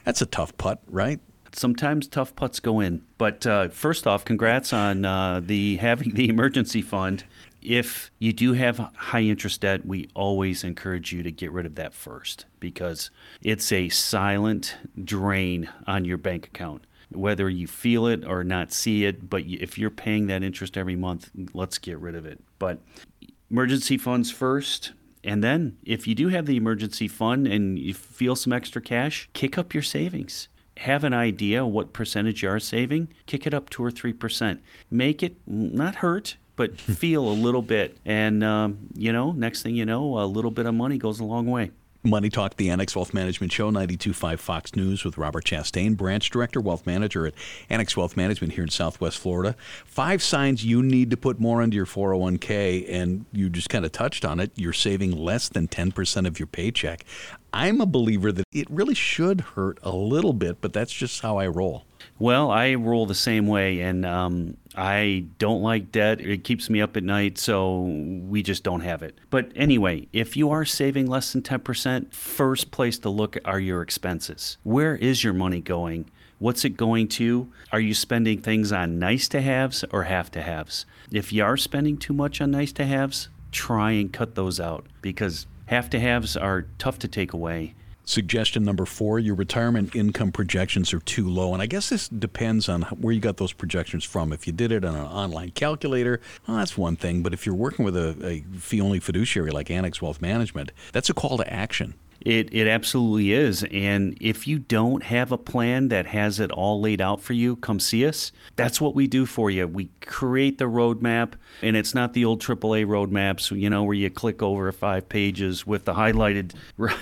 that's a tough putt, right? Sometimes tough putts go in. But uh, first off, congrats on uh, the having the emergency fund. If you do have high interest debt, we always encourage you to get rid of that first because it's a silent drain on your bank account. Whether you feel it or not see it, but if you're paying that interest every month, let's get rid of it. But emergency funds first, and then, if you do have the emergency fund and you feel some extra cash, kick up your savings have an idea what percentage you are saving, kick it up two or three percent. Make it not hurt, but *laughs* feel a little bit. And um, you know, next thing you know, a little bit of money goes a long way. Money Talk, the Annex Wealth Management Show, 92.5 Fox News with Robert Chastain, Branch Director, Wealth Manager at Annex Wealth Management here in Southwest Florida. Five signs you need to put more into your 401k, and you just kind of touched on it. You're saving less than 10% of your paycheck. I'm a believer that it really should hurt a little bit, but that's just how I roll. Well, I roll the same way, and um, I don't like debt. It keeps me up at night, so we just don't have it. But anyway, if you are saving less than 10%, first place to look are your expenses. Where is your money going? What's it going to? Are you spending things on nice to haves or have to haves? If you are spending too much on nice to haves, try and cut those out because have to haves are tough to take away Suggestion number four your retirement income projections are too low. And I guess this depends on where you got those projections from. If you did it on an online calculator, well, that's one thing. But if you're working with a, a fee only fiduciary like Annex Wealth Management, that's a call to action. It, it absolutely is. And if you don't have a plan that has it all laid out for you, come see us. That's what we do for you. We create the roadmap, and it's not the old AAA roadmaps, you know, where you click over five pages with the highlighted, *laughs* Trip,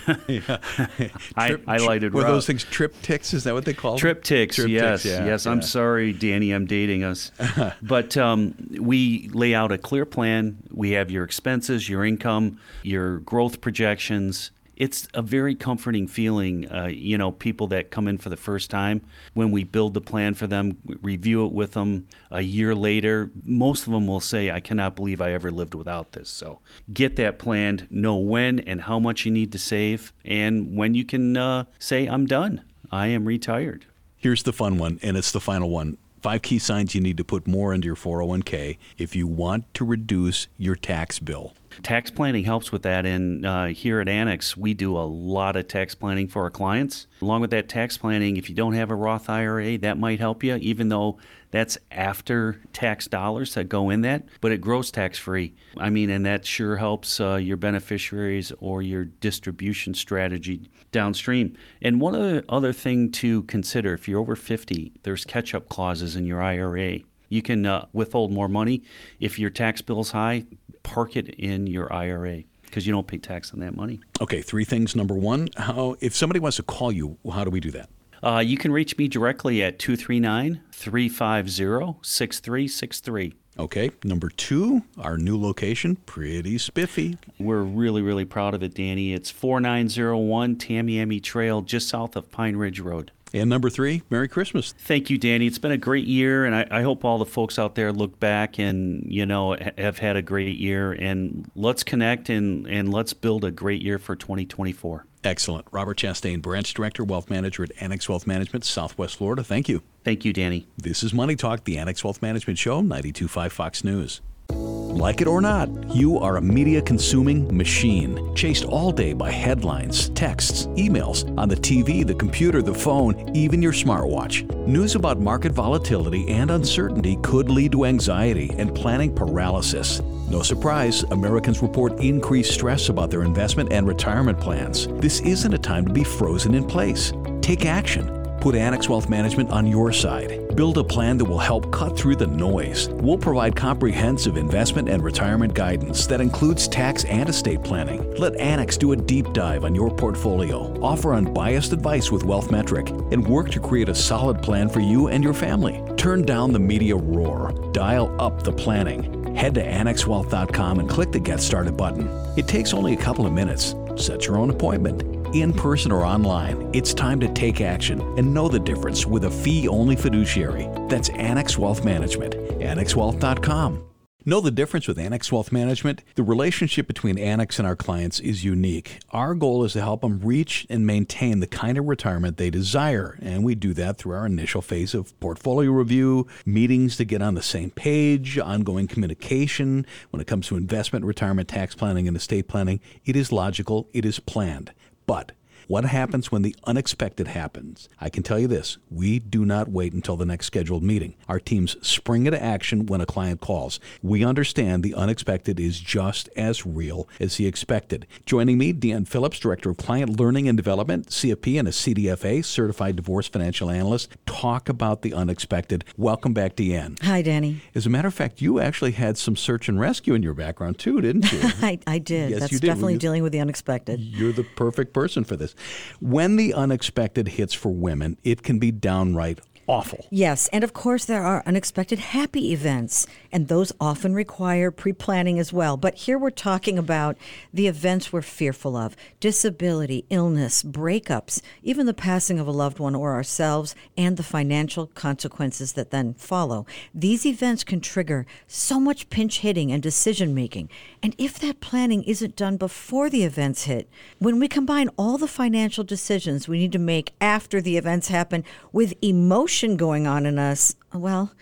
highlighted. Were those things TripTiks? Is that what they call TripTiks? TripTiks, yes, yeah, yes. yeah. I'm sorry, Danny. I'm dating us, *laughs* but um, we lay out a clear plan. We have your expenses, your income, your growth projections it's a very comforting feeling. Uh, you know, people that come in for the first time, when we build the plan for them, review it with them a year later, most of them will say, I cannot believe I ever lived without this. So get that planned, know when and how much you need to save, and when you can uh, say, I'm done, I am retired. Here's the fun one, and it's the final one. Five key signs you need to put more into your 401k if you want to reduce your tax bill. Tax planning helps with that. And uh, here at Annex, we do a lot of tax planning for our clients. Along with that tax planning, if you don't have a Roth IRA, that might help you, even though that's after tax dollars that go in that, but it grows tax free. I mean, and that sure helps uh, your beneficiaries or your distribution strategy downstream. And one other, other thing to consider if you're over 50, there's catch up clauses in your IRA. You can uh, withhold more money. If your tax bill's high, park it in your IRA because you don't pay tax on that money. Okay, three things. Number one, how if somebody wants to call you, how do we do that? Uh, you can reach me directly at 239 350 6363. Okay. Number two, our new location, pretty spiffy. We're really, really proud of it, Danny. It's 4901 Tamiami Trail, just south of Pine Ridge Road. And number three, Merry Christmas. Thank you, Danny. It's been a great year, and I, I, hope all the folks out there look back and you know have had a great year. And let's connect and and let's build a great year for 2024. Excellent, Robert Chastain, Branch Director, Wealth Manager at Annex Wealth Management, Southwest Florida. Thank you. Thank you, Danny. This is Money Talk, the Annex Wealth Management Show, 92.5 Fox News. Like it or not, you are a media consuming machine, chased all day by headlines, texts, emails, on the TV, the computer, the phone, even your smartwatch. News about market volatility and uncertainty could lead to anxiety and planning paralysis. No surprise, Americans report increased stress about their investment and retirement plans. This isn't a time to be frozen in place. Take action. Put Annex Wealth Management on your side. Build a plan that will help cut through the noise. We'll provide comprehensive investment and retirement guidance that includes tax and estate planning. Let Annex do a deep dive on your portfolio, offer unbiased advice with Wealth Metric, and work to create a solid plan for you and your family. Turn down the media roar. Dial up the planning. Head to annexwealth.com and click the Get Started button. It takes only a couple of minutes. Set your own appointment. In person or online, it's time to take action and know the difference with a fee only fiduciary. That's Annex Wealth Management. AnnexWealth.com. Know the difference with Annex Wealth Management? The relationship between Annex and our clients is unique. Our goal is to help them reach and maintain the kind of retirement they desire, and we do that through our initial phase of portfolio review, meetings to get on the same page, ongoing communication when it comes to investment, retirement, tax planning, and estate planning. It is logical, it is planned. But what happens when the unexpected happens? I can tell you this we do not wait until the next scheduled meeting. Our teams spring into action when a client calls. We understand the unexpected is just as real as the expected. Joining me, Deanne Phillips, Director of Client Learning and Development, CFP, and a CDFA, Certified Divorce Financial Analyst, talk about the unexpected. Welcome back, Deanne. Hi, Danny. As a matter of fact, you actually had some search and rescue in your background too, didn't you? *laughs* I, I did. Yes, That's you did. definitely You- dealing with the unexpected. You're the perfect person for this. When the unexpected hits for women, it can be downright awful. Yes, and of course there are unexpected happy events, and those often require pre planning as well. But here we're talking about the events we're fearful of disability, illness, breakups, even the passing of a loved one or ourselves, and the financial consequences that then follow. These events can trigger so much pinch hitting and decision making. And if that planning isn't done before the events hit, when we combine all the financial decisions we need to make after the events happen with emotion going on in us, well,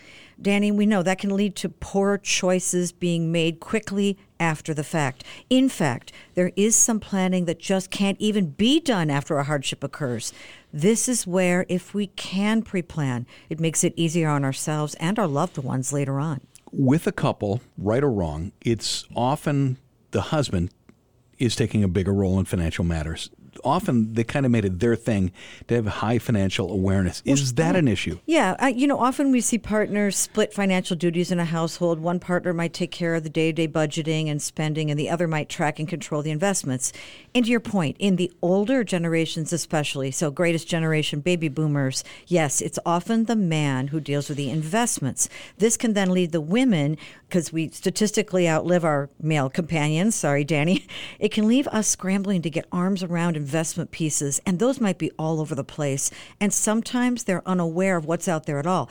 Danny, we know that can lead to poor choices being made quickly after the fact. In fact, there is some planning that just can't even be done after a hardship occurs. This is where, if we can pre plan, it makes it easier on ourselves and our loved ones later on. With a couple, right or wrong, it's often the husband is taking a bigger role in financial matters. Often they kind of made it their thing to have high financial awareness. Is that an issue? Yeah, I, you know, often we see partners split financial duties in a household. One partner might take care of the day to day budgeting and spending, and the other might track and control the investments. And to your point, in the older generations, especially, so greatest generation, baby boomers, yes, it's often the man who deals with the investments. This can then lead the women, because we statistically outlive our male companions, sorry, Danny, *laughs* it can leave us scrambling to get arms around investment pieces, and those might be all over the place. And sometimes they're unaware of what's out there at all.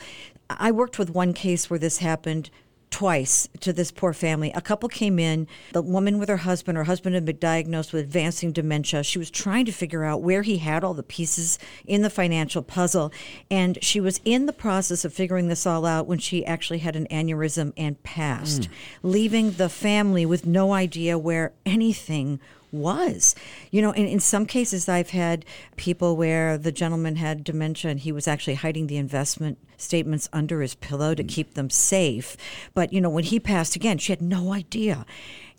I worked with one case where this happened twice to this poor family. A couple came in, the woman with her husband, her husband had been diagnosed with advancing dementia. She was trying to figure out where he had all the pieces in the financial puzzle. And she was in the process of figuring this all out when she actually had an aneurysm and passed, hmm. leaving the family with no idea where anything was. You know, in, in some cases, I've had people where the gentleman had dementia and he was actually hiding the investment statements under his pillow to mm. keep them safe. But, you know, when he passed again, she had no idea.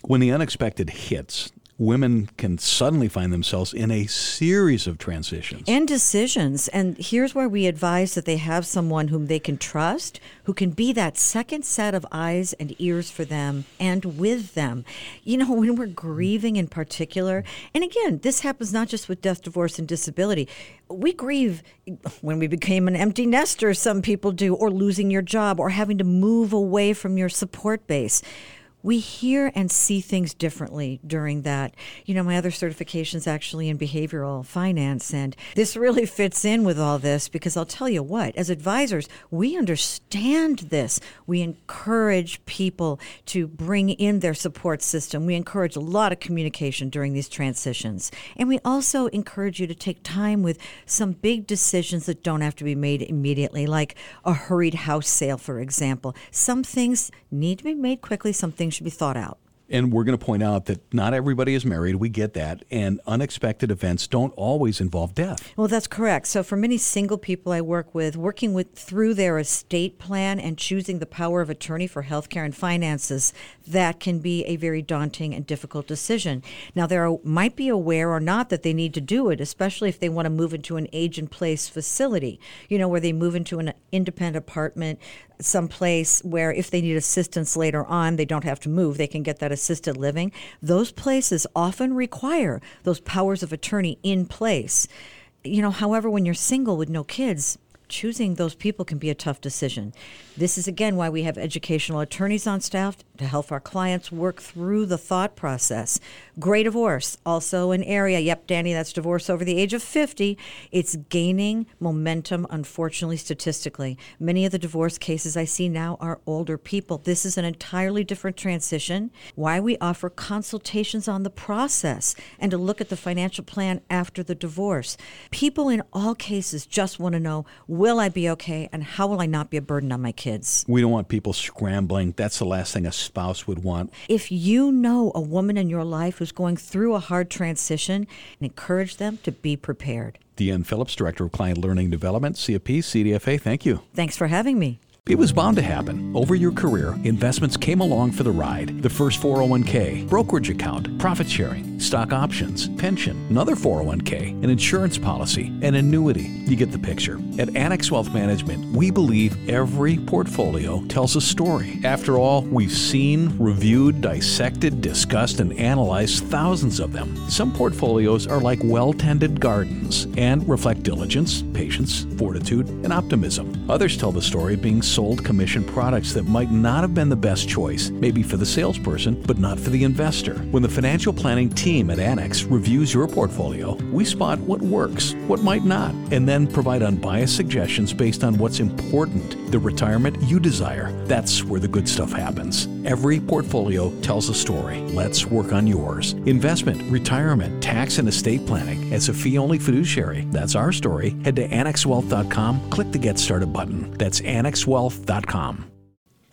When the unexpected hits, women can suddenly find themselves in a series of transitions. and decisions. And here's where we advise that they have someone whom they can trust, who can be that second set of eyes and ears for them and with them. You know, *laughs* when we're grieving in particular, and again, this happens not just with death, divorce, and disability. We grieve when we became an empty nester, some people do, or losing your job, or having to move away from your support base we hear and see things differently during that. You know, my other certification's actually in behavioral finance, and this really *laughs* fits in with all this because I'll tell you what, as advisors, we understand this. We encourage people to bring in their support system. We encourage a lot of communication during these transitions. And we also encourage you to take time with some big decisions that don't have to be made immediately, like a hurried house sale, for example. Some things need to be made quickly, some things should be thought out. And we're going to point out that not everybody is married. We get that. And unexpected events don't always involve death. Well, that's correct. So for many single people I work with, working with through their estate plan and choosing the power of attorney for healthcare and finances, that can be a very daunting and difficult decision. Now, they are, might be aware or not that they need to do it, especially if they want to move into an age in place facility, you know, where they move into an independent apartment someplace where if they need assistance later on, they don't have to move. They can get that assisted living. Those places often require those powers of attorney in place. You know, however, when you're single with no kids, choosing those people can be a tough decision. This is again why we have educational attorneys on staff to help our clients work through the thought process. Gray divorce, also an area, yep, Danny, that's divorce over the age of 50. It's gaining momentum, unfortunately, statistically. Many of the divorce cases I see now are older people. This is an entirely different transition. Why we offer consultations on the process and to look at the financial plan after the divorce. People in all cases just want to know will I be okay and how will I not be a burden on my kids? We don't want people scrambling. That's the last thing a spouse would want. If you know a woman in your life who's going through a hard transition, and encourage them to be prepared. Deanne Phillips, Director of Client Learning Development, CFP, CDFA, thank you. Thanks for having me. It was bound to happen. Over your career, investments came along for the ride. The first 401k, brokerage account, profit sharing, stock options, pension, another 401k, an insurance policy, an annuity. You get the picture. At Annex Wealth Management, we believe every portfolio tells a story. After all, we've seen, reviewed, dissected, discussed, and analyzed thousands of them. Some portfolios are like well tended gardens and reflect diligence, patience, fortitude, and optimism. Others tell the story being sold commission products that might not have been the best choice, maybe for the salesperson, but not for the investor. When the financial planning team at Annex reviews your portfolio, we spot what works, what might not, and then provide unbiased suggestions based on what's important, the retirement you desire. That's where the good stuff happens. Every portfolio tells a story. Let's work on yours. Investment, retirement, tax, and estate planning as a fee only fiduciary. That's our story. Head to annexwealth.com, click the Get Started button. That's annexwealth.com.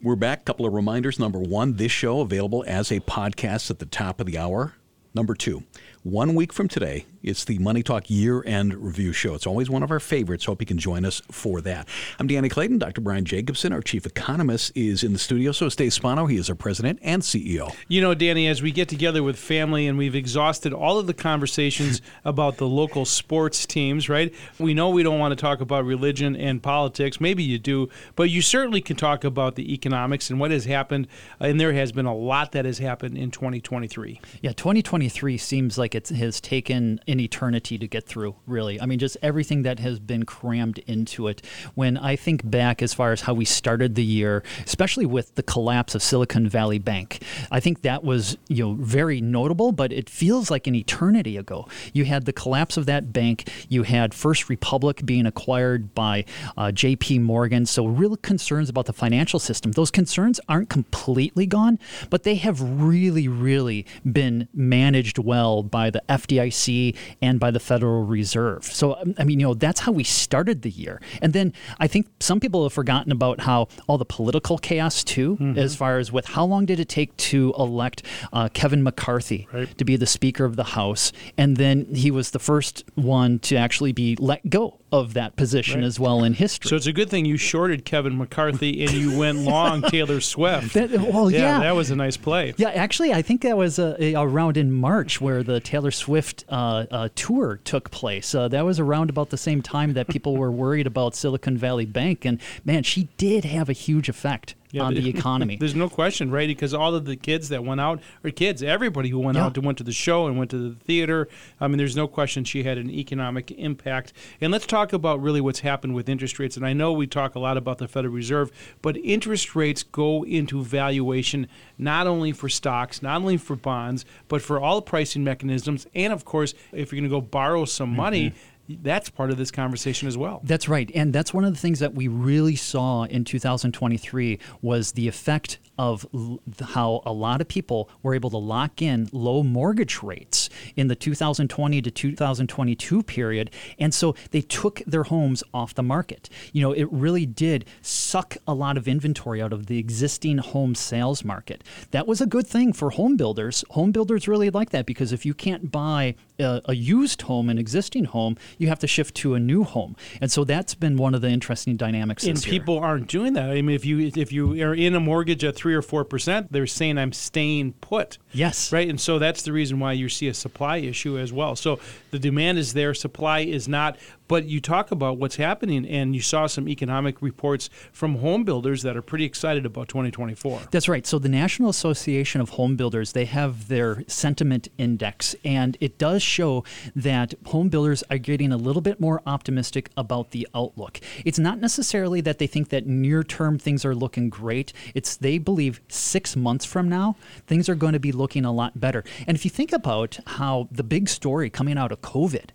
We're back. Couple of reminders. Number one, this show available as a podcast at the top of the hour. Number two, one week from today, it's the Money Talk year end review show. It's always one of our favorites. Hope you can join us for that. I'm Danny Clayton. Dr. Brian Jacobsen, our chief economist, is in the studio. So is Dave Spano. He is our president and CEO. You know, Danny, as we get together with family and we've exhausted all of the conversations *laughs* about the local sports teams, right? We know we don't want to talk about religion and politics. Maybe you do, but you certainly can talk about the economics and what has happened. And there has been a lot that has happened in 2023. Yeah, 2023 seems like it has taken an eternity to get through, really. I mean, just everything that has been crammed into it. When I think back as far as how we started the year, especially with the collapse of Silicon Valley Bank, I think that was, you know, very notable, but it feels like an eternity ago. You had the collapse of that bank, you had First Republic being acquired by uh, JP Morgan, so real concerns about the financial system. Those concerns aren't completely gone, but they have really, really been managed well by the FDIC and by the Federal Reserve. So, um, I mean, you know, that's how we started the year. And then I think some people have forgotten about how all the political chaos, too, Mm-hmm. as far as with how long did it take to elect uh, Kevin McCarthy Right. to be the Speaker of the House. And then he was the first one to actually be let go of that position Right. as well in history. So it's a good thing you shorted Kevin McCarthy and you went long *laughs* Taylor Swift. That- well, yeah. that was a nice play. Yeah, actually, I think that was uh, a, around in March where the Taylor Swift uh, uh, tour took place. Uh, that was around about the same time that people were worried about Silicon Valley Bank, and man, she did have a huge effect on the *laughs* economy. There's no question, right? Because all of the kids that went out, or kids, everybody who went Yeah. out and went to the show and went to the theater, I mean, there's no question she had an economic impact. And let's talk about really what's happened with interest rates. And I know we talk a lot about the Federal Reserve, but interest rates go into valuation not only for stocks, not only for bonds, but for all pricing mechanisms. And of course, if you're going to go borrow some money, Mm-hmm. That's part of this conversation as well. That's right. And that's one of the things that we really saw in 2023 was the effect of how a lot of people were able to lock in low mortgage rates in the 2020 to 2022 period. And so they took their homes off the market. You know, it really did suck a lot of inventory out of the existing home sales market. That was a good thing for home builders. Home builders really like that because if you can't buy a, a used home, an existing home, you have to shift to a new home. And so that's been one of the interesting dynamics and this year. people aren't doing that. I mean, if you if you are in a mortgage at three or four percent, they're saying I'm staying put. Yes. Right, and so that's the reason why you see a supply issue as well. So the demand is there, supply is not. But you talk about what's happening, and you saw some economic reports from home builders that are pretty excited about 2024. That's right. So the National Association of Home Builders, they have their sentiment index, and it does show that home builders are getting a little bit more optimistic about the outlook. It's not necessarily that they think that near term things are looking great. It's they believe six months from now, things are going to be looking a lot better. And if you think about how the big story coming out of COVID,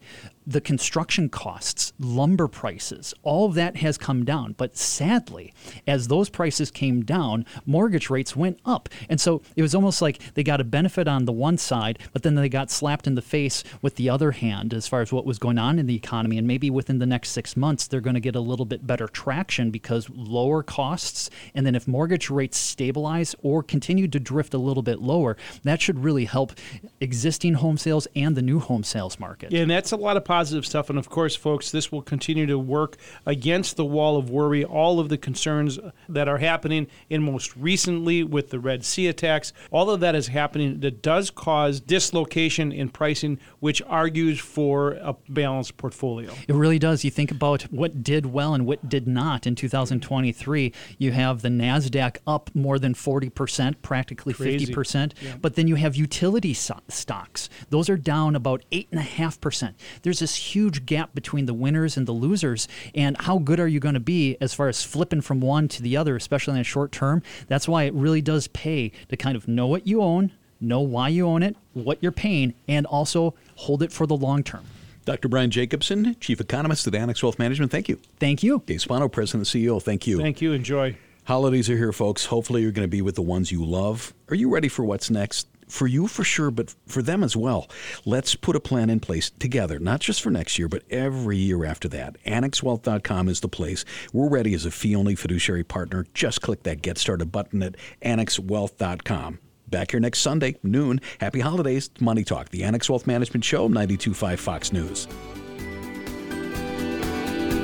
the construction costs, lumber prices, all of that has come down. But sadly, as those prices came down, mortgage rates went up. And so it was almost like they got a benefit on the one side, but then they got slapped in the face with the other hand as far as what was going on in the economy. And maybe within the next six months, they're going to get a little bit better traction because lower costs. And then if mortgage rates stabilize or continue to drift a little bit lower, that should really help existing home sales and the new home sales market. Yeah, and that's a lot of positive stuff. And of course, folks, this will continue to work against the wall of worry, all of the concerns that are happening, and most recently with the Red Sea attacks. All of that is happening that does cause dislocation in pricing, which argues for a balanced portfolio. It really does. You think about what did well and what did not in 2023. You have the NASDAQ up more than 40%, practically Crazy. 50%. Yeah. But then you have utility so- stocks. Those are down about 8.5%. There's this huge gap between the winners and the losers. And how good are you going to be as far as flipping from one to the other, especially in the short term? That's why it really does pay to kind of know what you own, know why you own it, what you're paying, and also hold it for the long term. Dr. Brian Jacobsen, Chief Economist at Annex Wealth Management, thank you. Thank you. Dave Spano, President and CEO, thank you. Thank you. Enjoy. Holidays are here, folks. Hopefully, you're going to be with the ones you love. Are you ready for what's next? For you, for sure, but for them as well. Let's put a plan in place together, not just for next year, but every year after that. AnnexWealth.com is the place. We're ready as a fee only fiduciary partner. Just click that Get Started button at AnnexWealth.com. Back here next Sunday, noon. Happy holidays. Money Talk, the Annex Wealth Management Show, 925 Fox News.